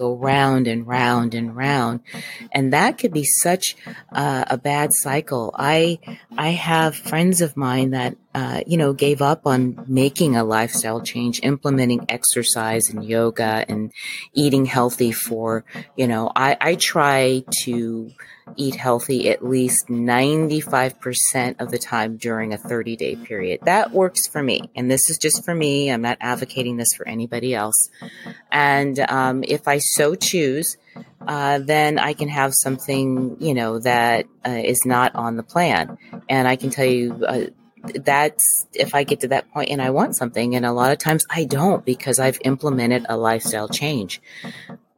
go round and round and round and that could be such uh, a bad cycle i i have friends of mine that uh, you know gave up on making a lifestyle change implementing exercise and yoga and eating healthy for you know i i try to eat healthy at least 95% of the time during a 30 day period. That works for me. And this is just for me. I'm not advocating this for anybody else. And um, if I so choose, uh, then I can have something, you know, that uh, is not on the plan. And I can tell you, uh, that's if I get to that point and I want something. And a lot of times I don't because I've implemented a lifestyle change.